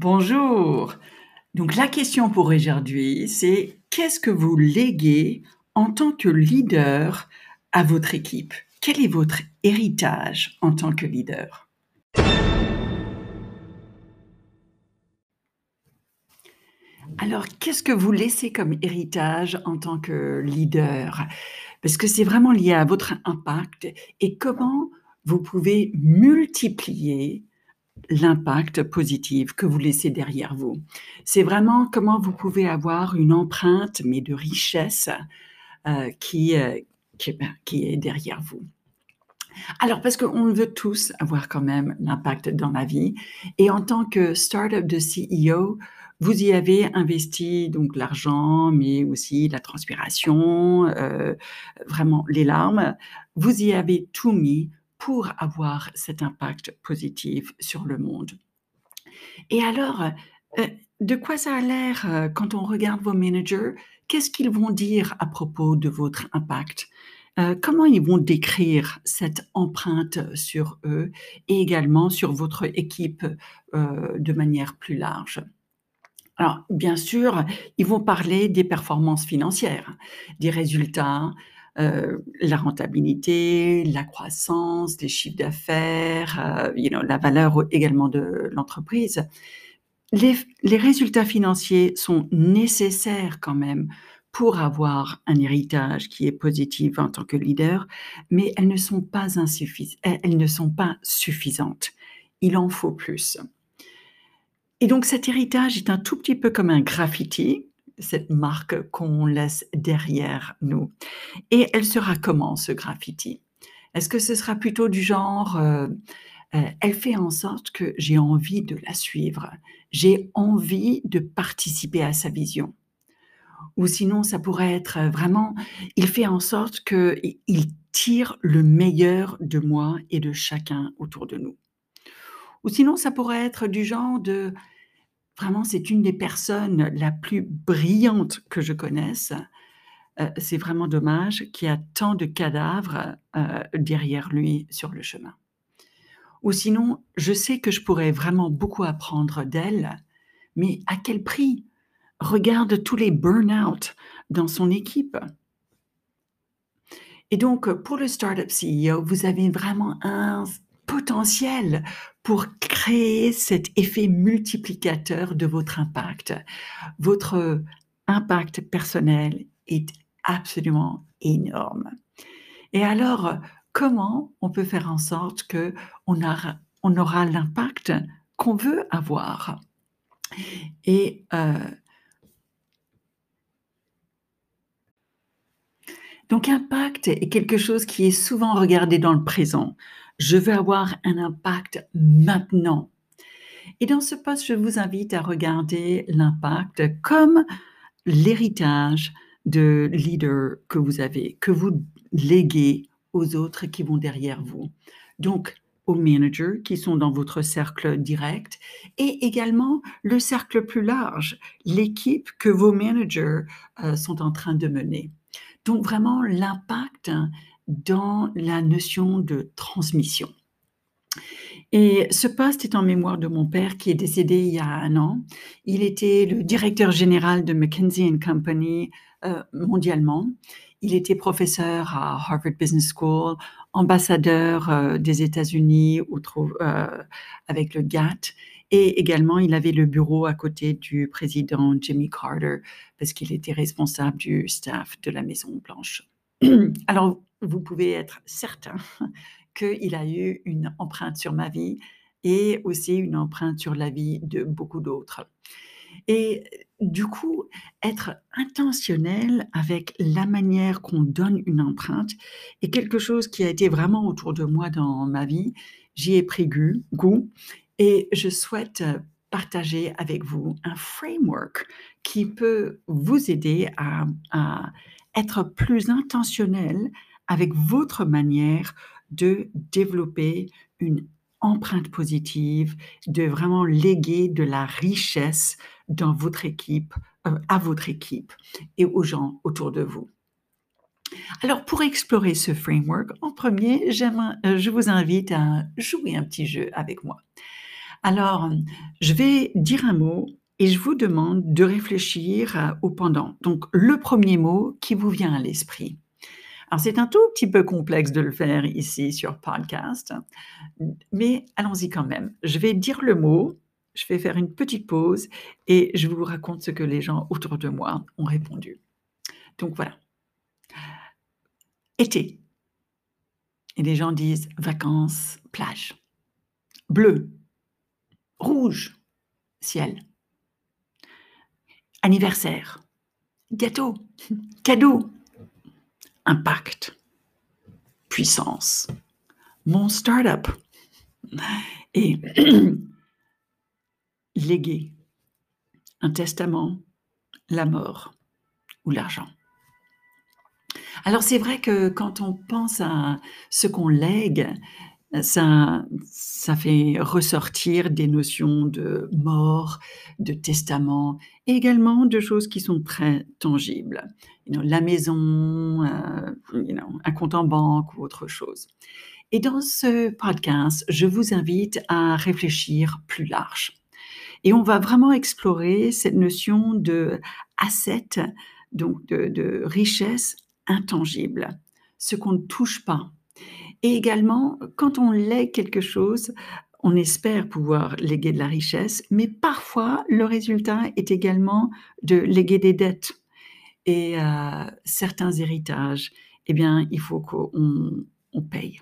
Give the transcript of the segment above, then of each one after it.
Bonjour. Donc la question pour aujourd'hui, c'est qu'est-ce que vous léguez en tant que leader à votre équipe? Quel est votre héritage en tant que leader? Alors, qu'est-ce que vous laissez comme héritage en tant que leader? Parce que c'est vraiment lié à votre impact et comment vous pouvez multiplier l'impact positif que vous laissez derrière vous. C'est vraiment comment vous pouvez avoir une empreinte, mais de richesse, euh, qui, euh, ben, qui est derrière vous. Alors, parce qu'on veut tous avoir quand même l'impact dans la vie. Et en tant que startup de CEO, vous y avez investi donc l'argent, mais aussi la transpiration, euh, vraiment les larmes. Vous y avez tout mis pour avoir cet impact positif sur le monde. Et alors, euh, de quoi ça a l'air euh, quand on regarde vos managers? Qu'est-ce qu'ils vont dire à propos de votre impact? Euh, comment ils vont décrire cette empreinte sur eux et également sur votre équipe de manière plus large? Alors, bien sûr, ils vont parler des performances financières, des résultats, euh, la rentabilité, la croissance, les chiffres d'affaires, euh, la valeur également de l'entreprise. Les, résultats financiers sont nécessaires quand même pour avoir un héritage qui est positif en tant que leader, mais elles ne sont pas elles ne sont pas suffisantes. Il en faut plus. Et donc cet héritage est un tout petit peu comme un graffiti cette marque qu'on laisse derrière nous. Et elle sera comment ce graffiti? Est-ce que ce sera plutôt du genre euh, euh, elle fait en sorte que j'ai envie de la suivre, j'ai envie de participer à sa vision? Ou sinon, ça pourrait être vraiment, il fait en sorte qu'il tire le meilleur de moi et de chacun autour de nous? Ou sinon, ça pourrait être du genre de, Vraiment, c'est une des personnes la plus brillante que je connaisse. Euh, c'est vraiment dommage qu'il y a tant de cadavres euh, derrière lui sur le chemin. Ou sinon, je sais que je pourrais vraiment beaucoup apprendre d'elle, mais à quel prix? Regarde tous les burn-out dans son équipe. Et donc, pour le Startup CEO, vous avez vraiment un potentiel pour créer cet effet multiplicateur de votre impact. Votre impact personnel est absolument énorme. Et alors, comment on peut faire en sorte que on, on aura l'impact qu'on veut avoir? Et euh, donc, impact est quelque chose qui est souvent regardé dans le présent je veux avoir un impact maintenant. Et dans ce poste, je vous invite à regarder l'impact comme l'héritage de leader que vous avez, que vous léguez aux autres qui vont derrière vous. Donc, aux managers qui sont dans votre cercle direct et également le cercle plus large, l'équipe que vos managers euh, sont en train de mener. Donc vraiment l'impact dans la notion de transmission. Et ce poste est en mémoire de mon père qui est décédé il y a un an. Il était le directeur général de McKinsey Company euh, mondialement. Il était professeur à Harvard Business School, ambassadeur euh, des États-Unis euh, avec le GATT. Et également, il avait le bureau à côté du président Jimmy Carter parce qu'il était responsable du staff de la Maison Blanche. Alors, vous pouvez être certain qu'il a eu une empreinte sur ma vie et aussi une empreinte sur la vie de beaucoup d'autres. Et du coup, être intentionnel avec la manière qu'on donne une empreinte est quelque chose qui a été vraiment autour de moi dans ma vie. J'y ai pris goût et je souhaite partager avec vous un framework qui peut vous aider à, à être plus intentionnel avec votre manière de développer une empreinte positive, de vraiment léguer de la richesse dans votre équipe, euh, à votre équipe et aux gens autour de vous. Alors, pour explorer ce framework, en premier, euh, je vous invite à jouer un petit jeu avec moi. Alors, je vais dire un mot et je vous demande de réfléchir au pendant. Donc, le premier mot qui vous vient à l'esprit. Alors, c'est un tout petit peu complexe de le faire ici sur podcast, mais allons-y quand même. Je vais dire le mot, je vais faire une petite pause et je vous raconte ce que les gens autour de moi ont répondu. Donc voilà. Été. Et les gens disent vacances, plage. Bleu, rouge, ciel. Anniversaire, gâteau, cadeau, impact, puissance, mon start-up. Et léguer. Un testament, la mort. Ou l'argent. Alors c'est vrai que quand on pense à ce qu'on lègue, ça, fait ressortir des notions de mort, de testament, et également de choses qui sont très tangibles. la maison, euh, un compte en banque ou autre chose. Et dans ce podcast, je vous invite à réfléchir plus large. Et on va vraiment explorer cette notion de asset, donc de, de richesse intangible, ce qu'on ne touche pas, et également, quand on lègue quelque chose, on espère pouvoir léguer de la richesse, mais parfois le résultat est également de léguer des dettes et euh, certains héritages. Eh bien, il faut qu'on paye.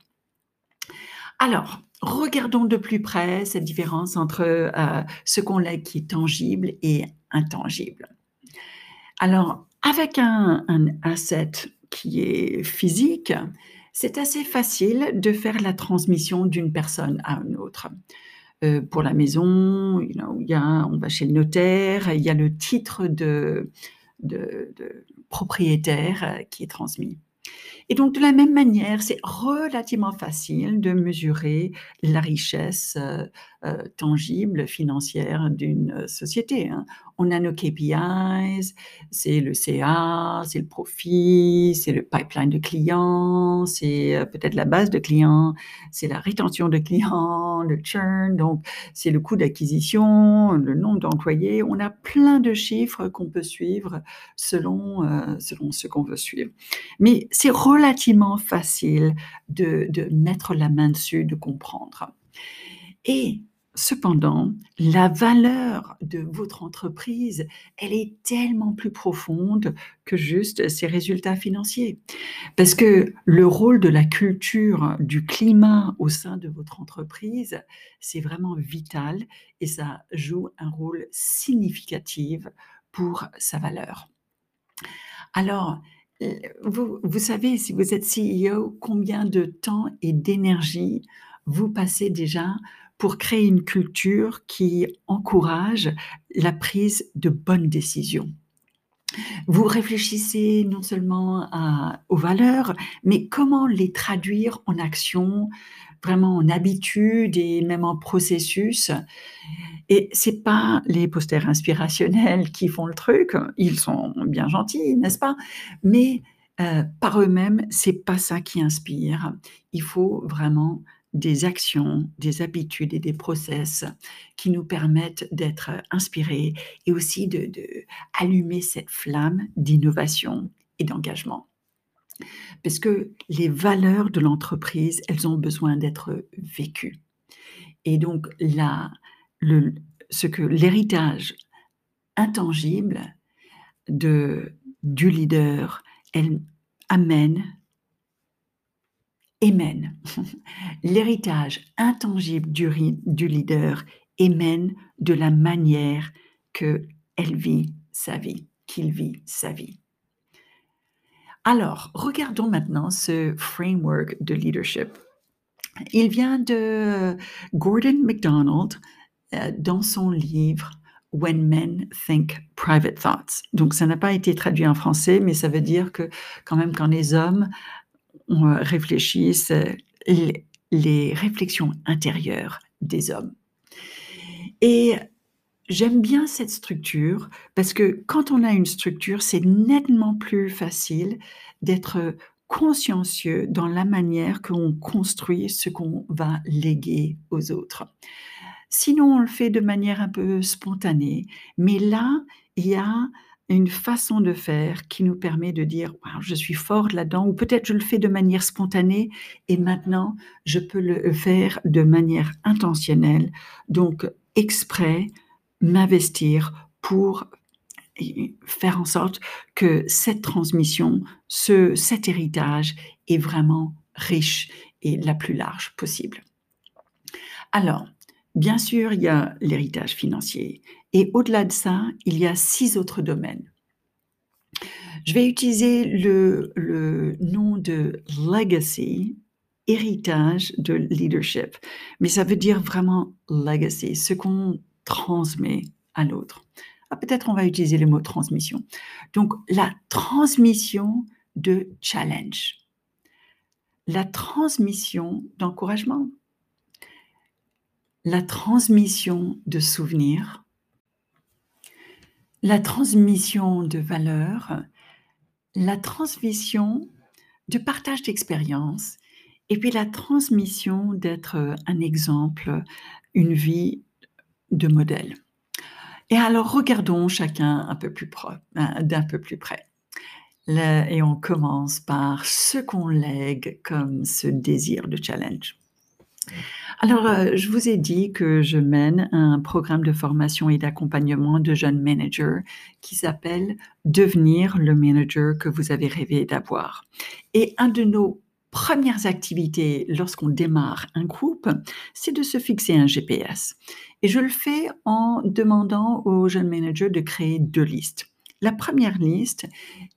Alors, regardons de plus près cette différence entre euh, ce qu'on lègue qui est tangible et intangible. Alors, avec un, un asset qui est physique, c'est assez facile de faire la transmission d'une personne à une autre. Euh, pour la maison, on va chez le notaire, il y a le titre de, de propriétaire euh, qui est transmis. Et donc, de la même manière, c'est relativement facile de mesurer la richesse euh, euh, tangible, financière d'une société. Hein. On a nos KPIs, c'est le CA, c'est le profit, c'est le pipeline de clients, c'est euh, peut-être la base de clients, c'est la rétention de clients, le churn, donc c'est le coût d'acquisition, le nombre d'employés. On a plein de chiffres qu'on peut suivre selon, selon ce qu'on veut suivre. Mais c'est relativement facile de, mettre la main dessus, de comprendre. Et Cependant, la valeur de votre entreprise, elle est tellement plus profonde que juste ses résultats financiers. Parce que le rôle de la culture, du climat au sein de votre entreprise, c'est vraiment vital et ça joue un rôle significatif pour sa valeur. Alors, vous savez, si vous êtes CEO, combien de temps et d'énergie vous passez déjà pour créer une culture qui encourage la prise de bonnes décisions. Vous réfléchissez non seulement aux valeurs, mais comment les traduire en action, vraiment en habitude et même en processus. Et c'est pas les posters inspirationnels qui font le truc, ils sont bien gentils, n'est-ce pas? Mais euh, par eux-mêmes, c'est pas ça qui inspire. Il faut vraiment des actions, des habitudes et des process qui nous permettent d'être inspirés et aussi de, de allumer cette flamme d'innovation et d'engagement. Parce que les valeurs de l'entreprise, elles ont besoin d'être vécues. Et donc là, le, ce que l'héritage intangible de, du leader, elle amène, émène. L'héritage intangible du, du leader émène de la manière que elle vit sa vie, qu'il vit sa vie. Alors, regardons maintenant ce framework de leadership. Il vient de Gordon MacDonald euh, dans son livre When Men Think Private Thoughts. Donc, ça n'a pas été traduit en français, mais ça veut dire que quand même quand les hommes réfléchissent, les, les réflexions intérieures des hommes. Et j'aime bien cette structure parce que quand on a une structure, c'est nettement plus facile d'être consciencieux dans la manière qu'on construit ce qu'on va léguer aux autres. Sinon, on le fait de manière un peu spontanée, mais là, il y a une façon de faire qui nous permet de dire: «Waouh, je suis fort là-dedans» ou peut-être je le fais de manière spontanée et maintenant je peux le faire de manière intentionnelle, donc exprès, m'investir pour faire en sorte que cette transmission, ce cet héritage est vraiment riche et la plus large possible. Alors, bien sûr, il y a l'héritage financier et au-delà de ça, il y a 6 autres domaines. Je vais utiliser le le nom de legacy, héritage de leadership, mais ça veut dire vraiment legacy, ce qu'on transmet à l'autre. Ah, peut-être on va utiliser le mot transmission. Donc la transmission de challenge. La transmission d'encouragement. La transmission de souvenirs. La transmission de valeurs. La transmission de partage d'expériences et puis la transmission d'être, un exemple, une vie de modèle. Et alors regardons chacun un peu plus d'un peu plus près. Et on commence par ce qu'on lègue comme ce désir de challenge. Alors, heu, je vous ai dit que je mène un programme de formation et d'accompagnement de jeunes managers qui s'appelle «Devenir le manager que vous avez rêvé d'avoir» et un de nos premières activités lorsqu'on démarre un groupe, c'est de se fixer un GPS. Et je le fais en demandant aux jeunes managers de créer deux listes. La première liste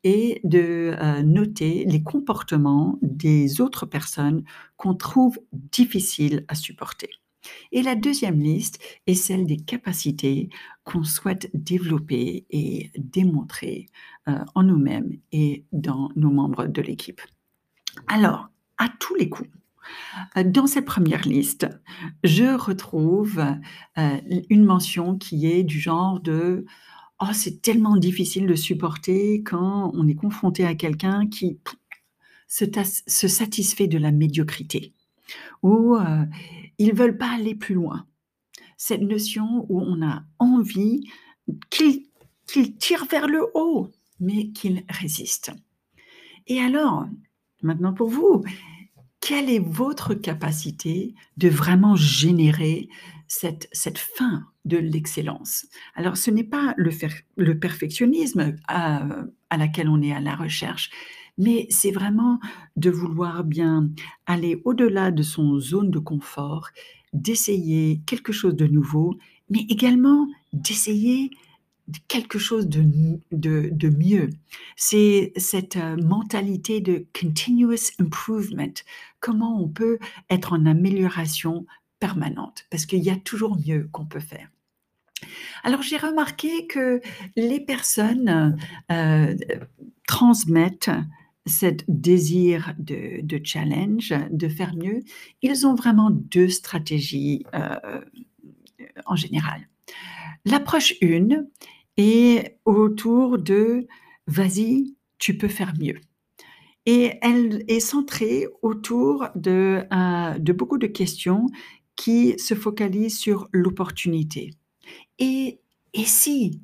est de euh, noter les comportements des autres personnes qu'on trouve difficiles à supporter. Et la deuxième liste est celle des capacités qu'on souhaite développer et démontrer euh, en nous-mêmes et dans nos membres de l'équipe. Alors, à tous les coups, euh, dans cette première liste, je retrouve une mention qui est du genre de Oh, c'est tellement difficile de supporter quand on est confronté à quelqu'un qui se, satisfait de la médiocrité ou euh, ils veulent pas aller plus loin. Cette notion où on a envie qu'ils qu tirent vers le haut, mais qu'ils résistent. Et alors, Maintenant pour vous, quelle est votre capacité de vraiment générer cette, fin de l'excellence Alors ce n'est pas le, perfectionnisme à, à laquelle on est à la recherche, mais c'est vraiment de vouloir bien aller au-delà de son zone de confort, d'essayer quelque chose de nouveau, mais également d'essayer quelque chose de mieux. C'est cette euh, mentalité de continuous improvement. Comment on peut être en amélioration permanente parce qu'il y a toujours mieux qu'on peut faire. Alors j'ai remarqué que les personnes euh, transmettent ce désir de, challenge, de faire mieux. Ils ont vraiment deux stratégies euh, en général. L'approche 1, et autour de vas-y, tu peux faire mieux. Et elle est centrée autour de, euh, de beaucoup de questions qui se focalisent sur l'opportunité. Et, et si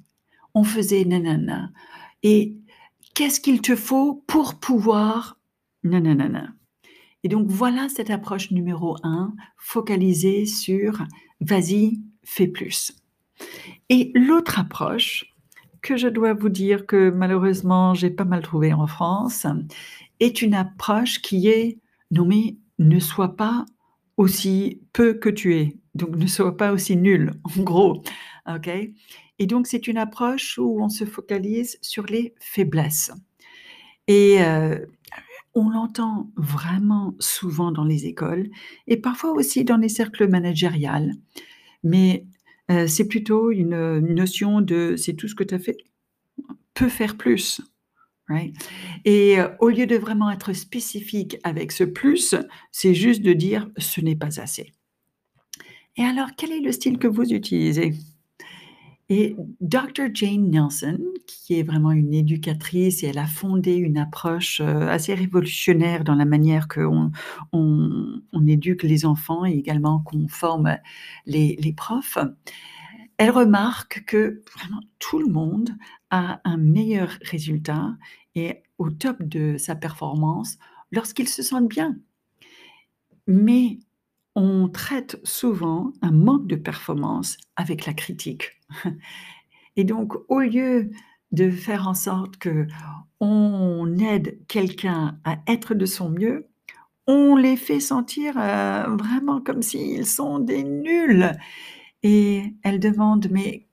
on faisait nanana Et qu'est-ce qu'il te faut pour pouvoir nanana? Et donc voilà cette approche numéro un, focalisée sur vas-y, fais plus. Et l'autre approche, que je dois vous dire que malheureusement j'ai pas mal trouvé en France, est une approche qui est mais ne sois pas aussi peu que tu es, donc ne sois pas aussi nul, en gros, ok? Et donc c'est une approche où on se focalise sur les faiblesses. Et euh, on l'entend vraiment souvent dans les écoles et parfois aussi dans les cercles managérials. Mais euh, c'est plutôt une, notion de c'est tout ce que tu as fait, peut faire plus. Et euh, au lieu de vraiment être spécifique avec ce plus, c'est juste de dire ce n'est pas assez. Et alors, quel est le style que vous utilisez? Et Dr. Jane Nelson, qui est vraiment une éducatrice et elle a fondé une approche, heu, assez révolutionnaire dans la manière qu'on on éduque les enfants et également qu'on forme les profs. Elle remarque que vraiment tout le monde a un meilleur résultat et au top de sa performance lorsqu'ils se sentent bien. Mais on traite souvent un manque de performance avec la critique. Et donc, au lieu de faire en sorte qu'on aide quelqu'un à être de son mieux, on les fait sentir, heu, vraiment comme s'ils sont des nuls et elle demande: «Mais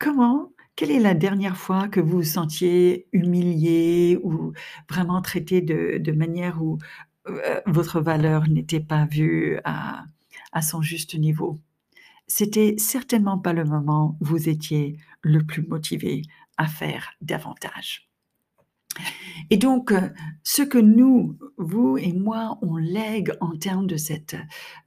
comment quelle est la dernière fois que vous vous sentiez humilié ou vraiment traité de manière où, heu, votre valeur n'était pas vue à à son juste niveau?» C'était certainement pas le moment où vous étiez le plus motivé à faire davantage. Et donc, heu, ce que nous, vous et moi, on lègue en termes de cette,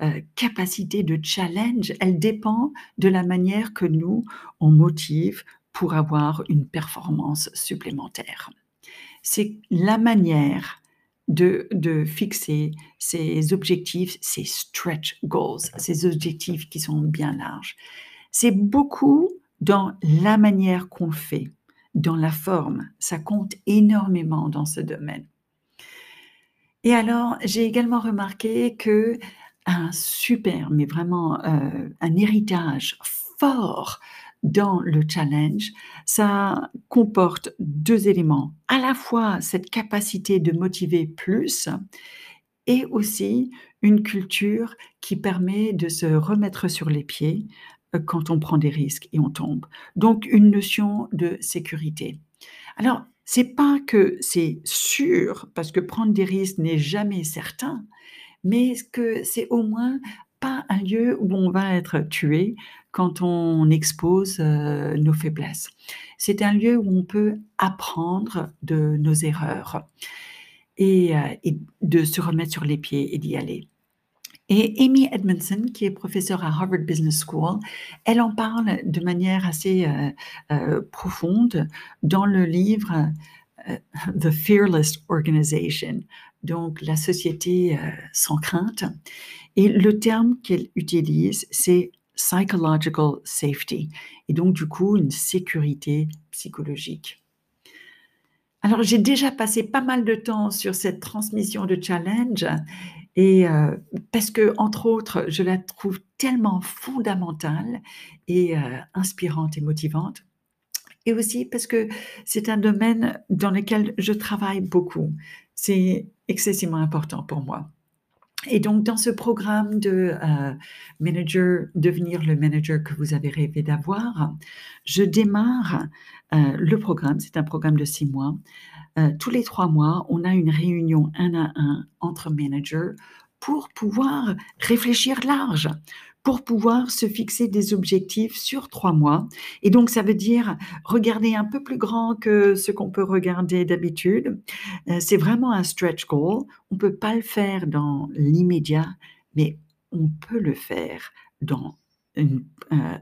heu, capacité de challenge, elle dépend de la manière que nous, on motive pour avoir une performance supplémentaire. C'est la manière de de fixer ces objectifs, ces stretch goals, ces objectifs qui sont bien larges. C'est beaucoup dans la manière qu'on fait, dans la forme, ça compte énormément dans ce domaine. Et alors, j'ai également remarqué qu'un super, mais vraiment, heu, un héritage fort dans le challenge, ça comporte 2 éléments. À la fois cette capacité de motiver plus et aussi une culture qui permet de se remettre sur les pieds, quand on prend des risques et on tombe. Donc une notion de sécurité. Alors, c'est pas que c'est sûr, parce que prendre des risques n'est jamais certain, mais que c'est au moins pas un lieu où on va être tué quand on expose, heu, nos faiblesses. C'est un lieu où on peut apprendre de nos erreurs et et de se remettre sur les pieds et d'y aller. Et Amy Edmondson, qui est professeure à Harvard Business School, elle en parle de manière assez, heu heu, profonde dans le livre, heu, The Fearless Organization, donc la société, sans crainte et le terme qu'elle utilise, c'est psychological safety et donc du coup, une sécurité psychologique. Alors, j'ai déjà passé pas mal de temps sur cette transmission de challenge et heu, parce qu'entre autres, je la trouve tellement fondamentale et heu, inspirante et motivante et aussi parce que c'est un domaine dans lequel je travaille beaucoup. C'est excessivement important pour moi. Et donc dans ce programme de, heu, manager devenir le manager que vous avez rêvé d'avoir, je démarre, le programme, c'est un programme de 6 mois. Heu, tous les 3 mois, on a une réunion un à un entre managers pour pouvoir réfléchir large, pour pouvoir se fixer des objectifs sur 3 mois et donc ça veut dire regarder un peu plus grand que ce qu'on peut regarder d'habitude. Heu, c'est vraiment un stretch goal. On peut pas le faire dans l'immédiat, mais on peut le faire dans heu,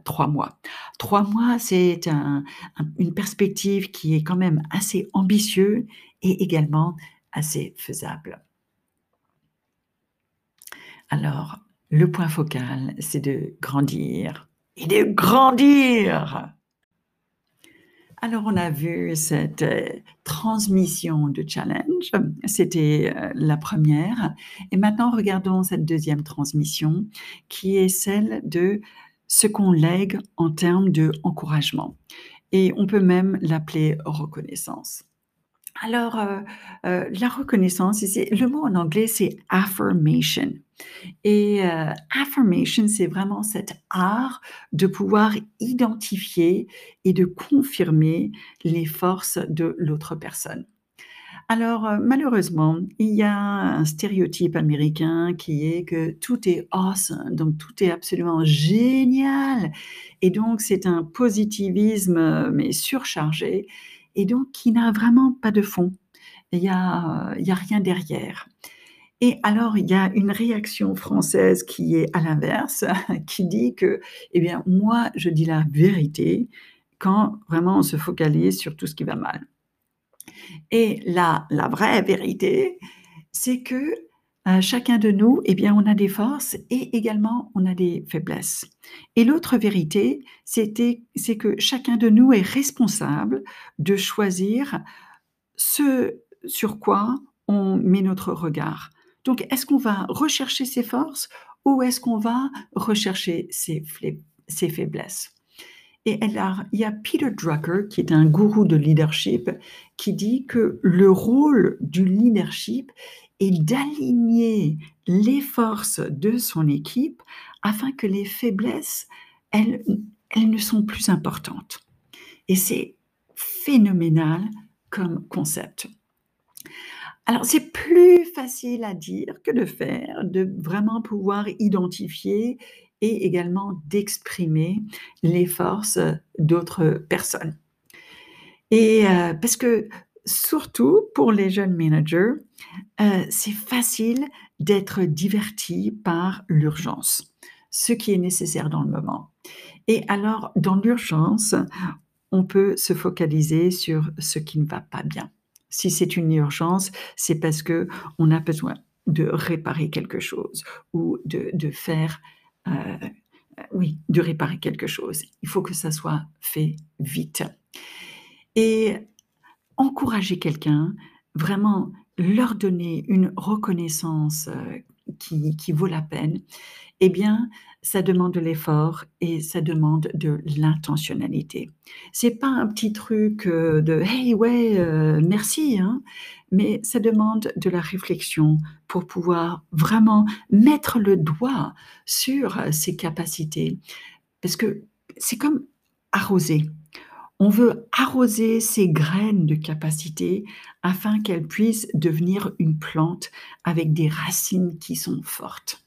3 mois. 3 mois, c'est un un une perspective qui est quand même assez ambitieux et également assez faisable. Alors, le point focal, c'est de grandir et de grandir! Alors on a vu cette, heu, transmission de challenge, c'était, heu, la 1re et maintenant regardons cette 2e transmission qui est celle de ce qu'on lègue en termes d'encouragement et on peut même l'appeler reconnaissance. Alors, heu heu, la reconnaissance, le mot en anglais, c'est affirmation et heu, affirmation, c'est vraiment cet art de pouvoir identifier et de confirmer les forces de l'autre personne. Alors, heu, malheureusement, il y a un stéréotype américain qui est que tout est awesome, donc tout est absolument génial et donc c'est un positivisme, heu, mais surchargé et donc qui n'a vraiment pas de fond. Il y a il y a rien derrière et alors il y a une réaction française qui est à l'inverse, qui dit que: «Eh bien moi je dis la vérité, quand vraiment on se focalise sur tout ce qui va mal. Et la, la vraie vérité, c'est que euh, chacun de nous, eh bien, on a des forces et également on a des faiblesses. Et l'autre vérité, c'est que chacun de nous est responsable de choisir ce sur quoi on met notre regard. Donc, est-ce qu'on va rechercher ses forces ou est-ce qu'on va rechercher ses faiblesses? Et il y a Peter Drucker, qui est un gourou de leadership, qui dit que le rôle du leadership est d'aligner les forces de son équipe afin que les faiblesses, elles, elles ne sont plus importantes. Et c'est phénoménal comme concept. Alors, c'est plus facile à dire que de faire, de vraiment pouvoir identifier et également d'exprimer les forces d'autres personnes. Et euh, parce que surtout pour les jeunes managers, euh, c'est facile d'être diverti par l'urgence, ce qui est nécessaire dans le moment. Et alors, dans l'urgence, on peut se focaliser sur ce qui ne va pas bien. Si c'est une urgence, c'est parce que on a besoin de réparer quelque chose ou de, de faire, euh, oui, de réparer quelque chose. Il faut que ça soit fait vite. Et encourager quelqu'un, vraiment leur donner une reconnaissance euh, qui, vaut la peine, eh bien, ça demande de l'effort et ça demande de l'intentionnalité. C'est pas un petit truc euh, de hey ouais euh, merci, hein, mais ça demande de la réflexion pour pouvoir vraiment mettre le doigt sur ses capacités, parce que c'est comme arroser. On veut arroser ces graines de capacité afin qu'elles puissent devenir une plante avec des racines qui sont fortes.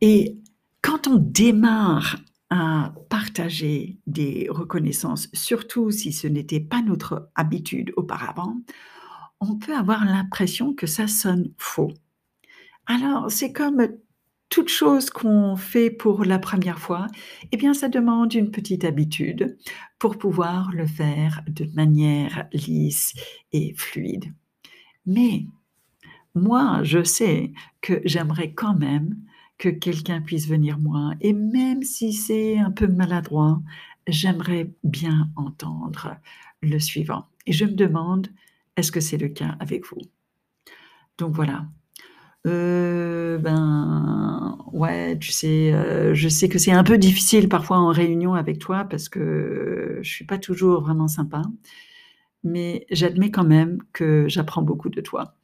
Et quand on démarre à partager des reconnaissances, surtout si ce n'était pas notre habitude auparavant, on peut avoir l'impression que ça sonne faux. Alors, c'est comme toute chose qu'on fait pour la première fois, eh bien, ça demande une petite habitude pour pouvoir le faire de manière lisse et fluide. Mais moi, je sais que j'aimerais quand même que quelqu'un puisse venir moi. Et même si c'est un peu maladroit, j'aimerais bien entendre le suivant. Et je me demande, est-ce que c'est le cas avec vous? Donc voilà. Euh, ben ouais, tu sais, euh, je sais que c'est un peu difficile parfois en réunion avec toi parce que je suis pas toujours vraiment sympa, mais j'admets quand même que j'apprends beaucoup de toi.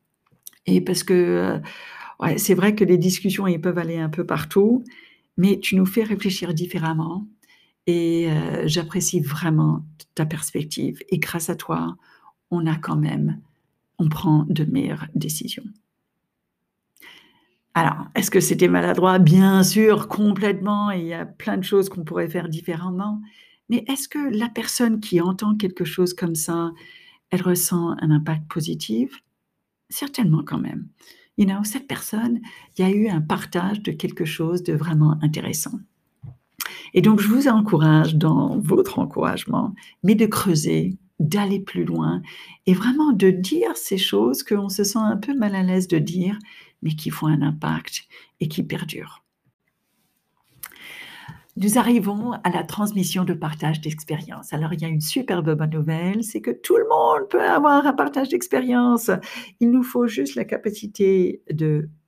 Et parce que euh, ouais, c'est vrai que les discussions, ils peuvent aller un peu partout, mais tu nous fais réfléchir différemment et j'apprécie vraiment ta perspective. Et grâce à toi, on a quand même, on prend de meilleures décisions. Alors, est-ce que c'était maladroit? Bien sûr, complètement. il y a plein de choses qu'on pourrait faire différemment. Mais est-ce que la personne qui entend quelque chose comme ça, elle ressent un impact positif? Certainement quand même you know, cette personne, il y a eu un partage de quelque chose de vraiment intéressant. Et donc, je vous encourage dans votre encouragement, mais de creuser, d'aller plus loin et vraiment de dire ces choses qu'on se sent un peu mal à l'aise de dire, mais qui font un impact et qui perdurent. Nous arrivons à la transmission de partage d'expérience. Alors, il y a une superbe bonne nouvelle, c'est que tout le monde peut avoir un partage d'expérience. Il nous faut juste la capacité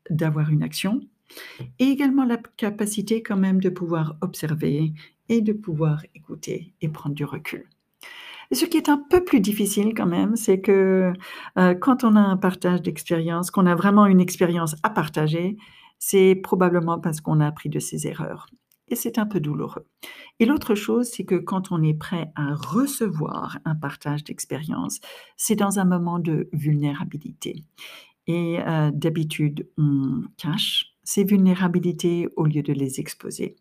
d'avoir une action et également la capacité quand même de pouvoir observer et de pouvoir écouter et prendre du recul. Ce qui est un peu plus difficile quand même, c'est que euh, quand on a un partage d'expérience, qu'on a vraiment une expérience à partager, c'est probablement parce qu'on a appris de ses erreurs et c'est un peu douloureux. Et l'autre chose, c'est que quand on est prêt à recevoir un partage d'expérience, c'est dans un moment de vulnérabilité. Et euh, d'habitude, on cache ces vulnérabilités au lieu de les exposer.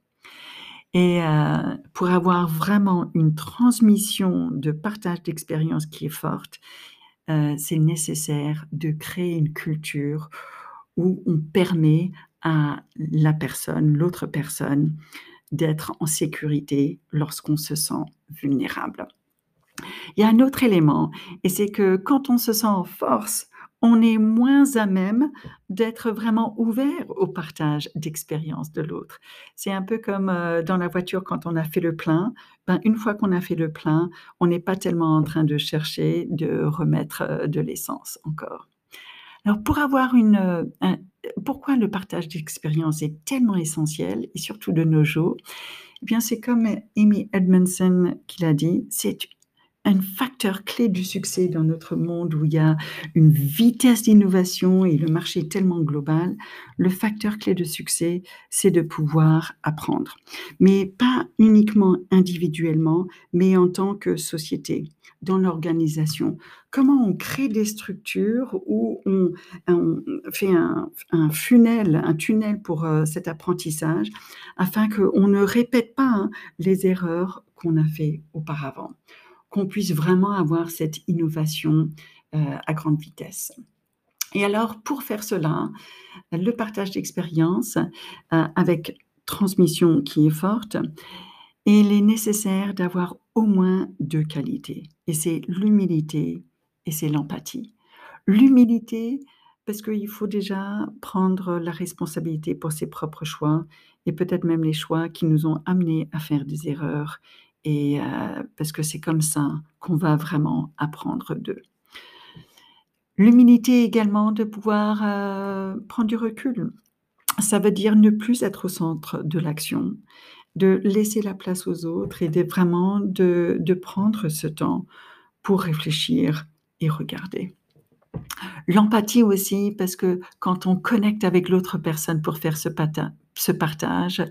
Et euh, pour avoir vraiment une transmission de partage d'expérience qui est forte, euh, c'est nécessaire de créer une culture où on permet à la personne, l'autre personne, d'être en sécurité lorsqu'on se sent vulnérable. Il y a un autre élément, et c'est que quand on se sent en force, on est moins à même d'être vraiment ouvert au partage d'expériences de l'autre. C'est un peu comme euh, dans la voiture quand on a fait le plein. Ben, une fois qu'on a fait le plein, on n'est pas tellement en train de chercher de remettre euh, de l'essence encore. Alors pour avoir une, euh, pourquoi le partage d'expériences est tellement essentiel et surtout de nos jours, eh bien c'est comme Amy Edmondson qui l'a dit, c'est un facteur clé du succès dans notre monde où il y a une vitesse d'innovation et le marché est tellement global, le facteur clé de succès, c'est de pouvoir apprendre. Mais pas uniquement individuellement, mais en tant que société, dans l'organisation. Comment on crée des structures où on, fait un, un, funnel, un tunnel pour euh, cet apprentissage afin qu'on ne répète pas hein, les erreurs qu'on a fait auparavant qu'on puisse vraiment avoir cette innovation euh, à grande vitesse. Et alors, pour faire cela, le partage d'expérience euh, avec transmission qui est forte, il est nécessaire d'avoir au moins deux qualités. Et c'est l'humilité et c'est l'empathie. L'humilité, parce qu'il faut déjà prendre la responsabilité pour ses propres choix et peut-être même les choix qui nous ont amenés à faire des erreurs et parce que c'est comme ça qu'on va vraiment apprendre d'eux. L'humilité également de pouvoir prendre du recul. Ça veut dire ne plus être au centre de l'action, de laisser la place aux autres et de vraiment de, prendre ce temps pour réfléchir et regarder. L'empathie aussi, parce que quand on connecte avec l'autre personne pour faire ce partage,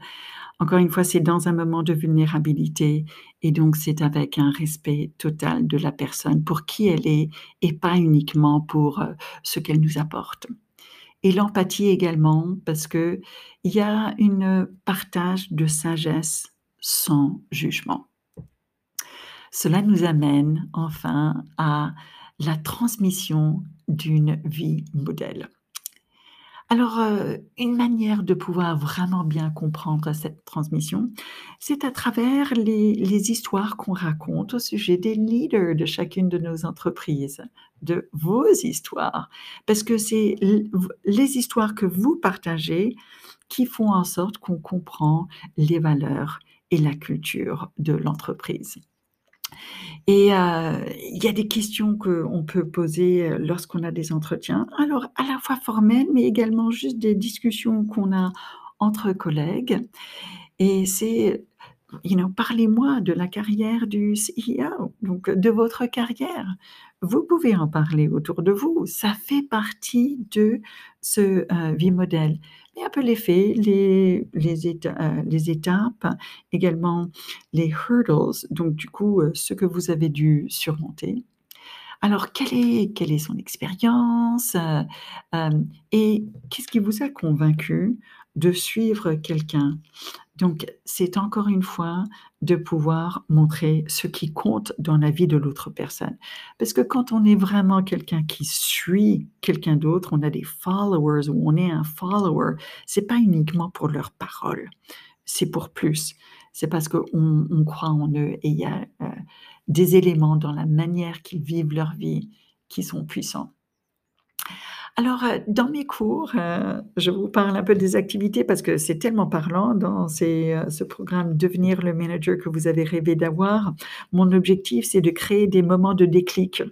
encore une fois, c'est dans un moment de vulnérabilité et donc c'est avec un respect total de la personne pour qui elle est et pas uniquement pour euh, ce qu'elle nous apporte. Et l'empathie également parce que il y a une partage de sagesse sans jugement. Cela nous amène enfin à la transmission d'une vie modèle. Alors, euh, une manière de pouvoir vraiment bien comprendre cette transmission, c'est à travers les, histoires qu'on raconte au sujet des leaders de chacune de nos entreprises, de vos histoires, parce que c'est les histoires que vous partagez qui font en sorte qu'on comprend les valeurs et la culture de l'entreprise. Et euh, il y a des questions qu'on peut poser euh, lorsqu'on a des entretiens. Alors, à la fois formels, mais également juste des discussions qu'on a entre collègues. Et c'est, you know, parlez-moi de la carrière du CEO, donc de votre carrière. Vous pouvez en parler autour de vous. Ça fait partie de ce euh, vie modèle un peu les faits, les, euh, les, étapes, également les hurdles, donc du coup, euh, ce que vous avez dû surmonter. Alors, quelle est, quelle est son expérience euh, et qu'est-ce qui vous a convaincu de suivre quelqu'un donc, c'est encore une fois de pouvoir montrer ce qui compte dans la vie de l'autre personne. Parce que quand on est vraiment quelqu'un qui suit quelqu'un d'autre, on a des followers ou on est un follower, c'est pas uniquement pour leurs paroles, c'est pour plus. C'est parce qu'on on croit en eux et il y a euh, des éléments dans la manière qu'ils vivent leur vie qui sont puissants. Alors, euh, dans mes cours, euh, je vous parle un peu des activités parce que c'est tellement parlant dans euh, ce programme Devenir le manager que vous avez rêvé d'avoir. Mon objectif, c'est de créer des moments de déclic.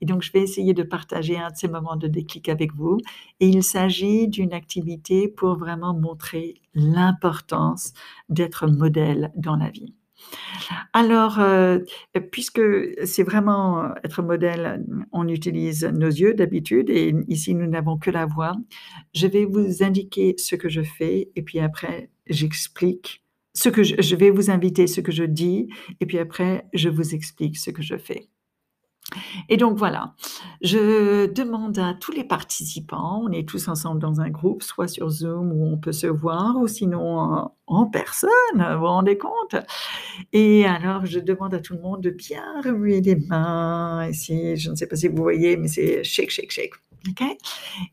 Et donc, je vais essayer de partager un de ces moments de déclic avec vous. Et il s'agit d'une activité pour vraiment montrer l'importance d'être modèle dans la vie. Alors, euh, puisque c'est vraiment être modèle, on utilise nos yeux d'habitude et ici nous n'avons que la voix. Je vais vous indiquer ce que je fais et puis après j'explique ce que je vais vous inviter ce que je dis et puis après je vous explique ce que je fais. Et donc voilà, je demande à tous les participants, on est tous ensemble dans un groupe, soit sur Zoom où on peut se voir, ou sinon en, personne, vous vous rendez compte? Et alors, je demande à tout le monde de bien remuer les mains. Ici, je ne sais pas si vous voyez, mais c'est shake, shake, shake. ok?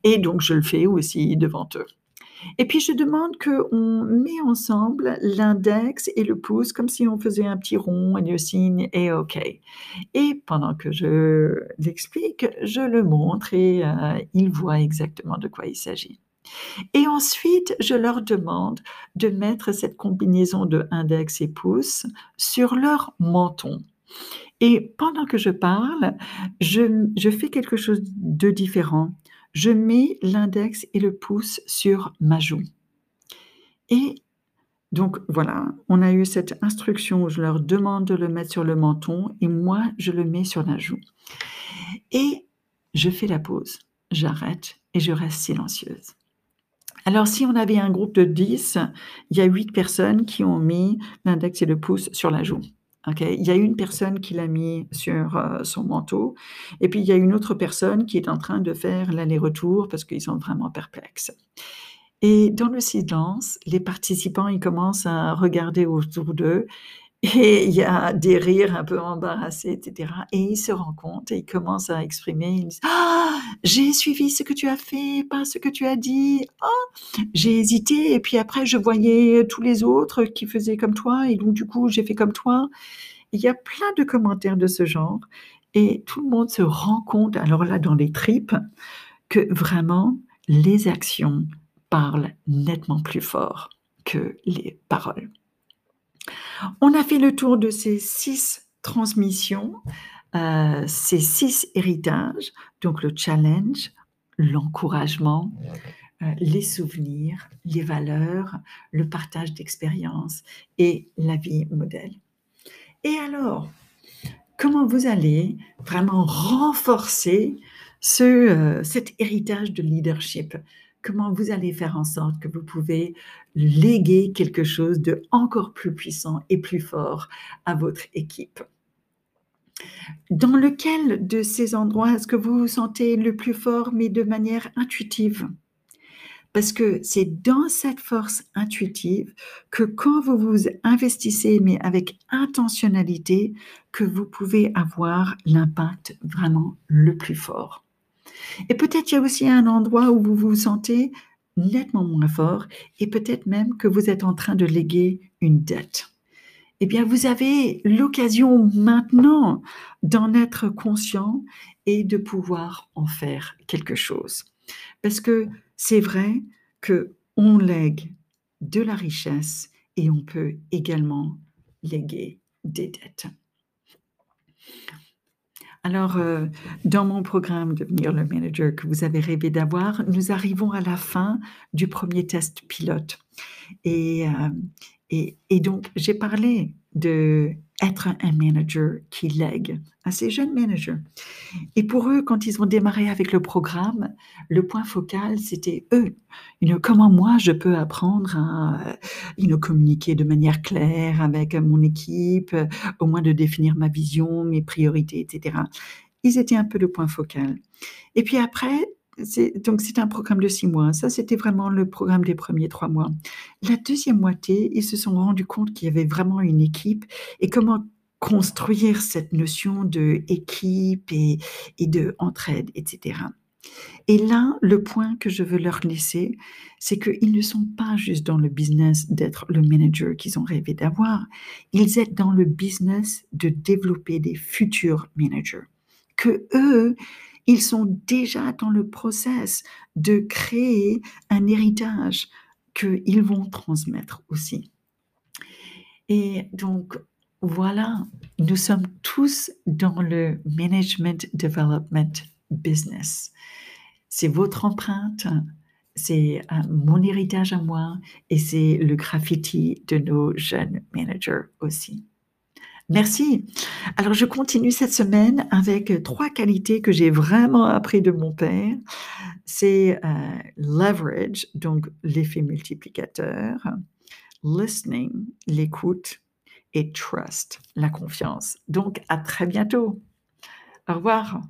Et donc, je le fais aussi devant eux. Et puis je demande qu'on met ensemble l'index et le pouce comme si on faisait un petit rond et le signe est OK. Et pendant que je l'explique, je le montre et euh, ils voient exactement de quoi il s'agit. Et ensuite, je leur demande de mettre cette combinaison de index et pouce sur leur menton. Et pendant que je parle, je, je fais quelque chose de différent je mets l'index et le pouce sur ma joue. Et donc voilà, on a eu cette instruction où je leur demande de le mettre sur le menton et moi, je le mets sur la joue. Et je fais la pause, j'arrête et je reste silencieuse. Alors si on avait un groupe de 10, il y a 8 personnes qui ont mis l'index et le pouce sur la joue. Il y a une personne qui l'a mis sur euh, son manteau, et puis il y a une autre personne qui est en train de faire l'aller-retour parce qu'ils sont vraiment perplexes. Et dans le silence, les participants, ils commencent à regarder autour d'eux et il y a des rires un peu embarrassés, etc. Et il se rend compte et il commence à exprimer, il dit, ah, j'ai suivi ce que tu as fait, pas ce que tu as dit. Ah, j'ai hésité et puis après je voyais tous les autres qui faisaient comme toi et donc du coup j'ai fait comme toi. Il y a plein de commentaires de ce genre et tout le monde se rend compte, alors là dans les tripes, que vraiment les actions parlent nettement plus fort que les paroles. On a fait le tour de ces six transmissions, euh, ces six héritages, donc le challenge, l'encouragement, euh, les souvenirs, les valeurs, le partage d'expériences et la vie modèle. Et alors, comment vous allez vraiment renforcer ce, euh, cet héritage de leadership? Comment vous allez faire en sorte que vous pouvez léguer quelque chose de encore plus puissant et plus fort à votre équipe? Dans lequel de ces endroits est-ce que vous vous sentez le plus fort, mais de manière intuitive? Parce que c'est dans cette force intuitive que quand vous vous investissez, mais avec intentionnalité, que vous pouvez avoir l'impact vraiment le plus fort. Et peut-être il y a aussi un endroit où vous vous sentez nettement moins fort et peut-être même que vous êtes en train de léguer une dette. Eh bien, vous avez l'occasion maintenant d'en être conscient et de pouvoir en faire quelque chose. Parce que c'est vrai que on lègue de la richesse et on peut également léguer des dettes. Alors, euh, dans mon programme Devenir le manager que vous avez rêvé d'avoir, nous arrivons à la fin du premier test pilote. Et, euh, donc, j'ai parlé de être un manager qui lègue à ces jeunes managers. Et pour eux, quand ils ont démarré avec le programme, le point focal, c'était eux. comment moi, je peux apprendre à communiquer de manière claire avec mon équipe, au moins de définir ma vision, mes priorités, etc. Ils étaient un peu le point focal. Et puis après, donc c'est un programme de six mois. Ça, c'était vraiment le programme des premiers trois mois. La deuxième moitié, ils se sont rendus compte qu'il y avait vraiment une équipe et comment construire cette notion de équipe et, et de entraide, etc. Et là, le point que je veux leur laisser, c'est qu'ils ne sont pas juste dans le business d'être le manager qu'ils ont rêvé d'avoir, ils sont dans le business de développer des futurs managers. Que eux, ils sont déjà dans le process de créer un héritage qu'ils vont transmettre aussi. Et donc, voilà, nous sommes tous dans le management development business. C'est votre empreinte, c'est euh, mon héritage à moi et c'est le graffiti de nos jeunes managers aussi. Merci. Alors, je continue cette semaine avec trois qualités que j'ai vraiment appris de mon père. C'est euh, leverage, donc l'effet multiplicateur, listening, l'écoute, et trust, la confiance. Donc, à très bientôt. Au revoir.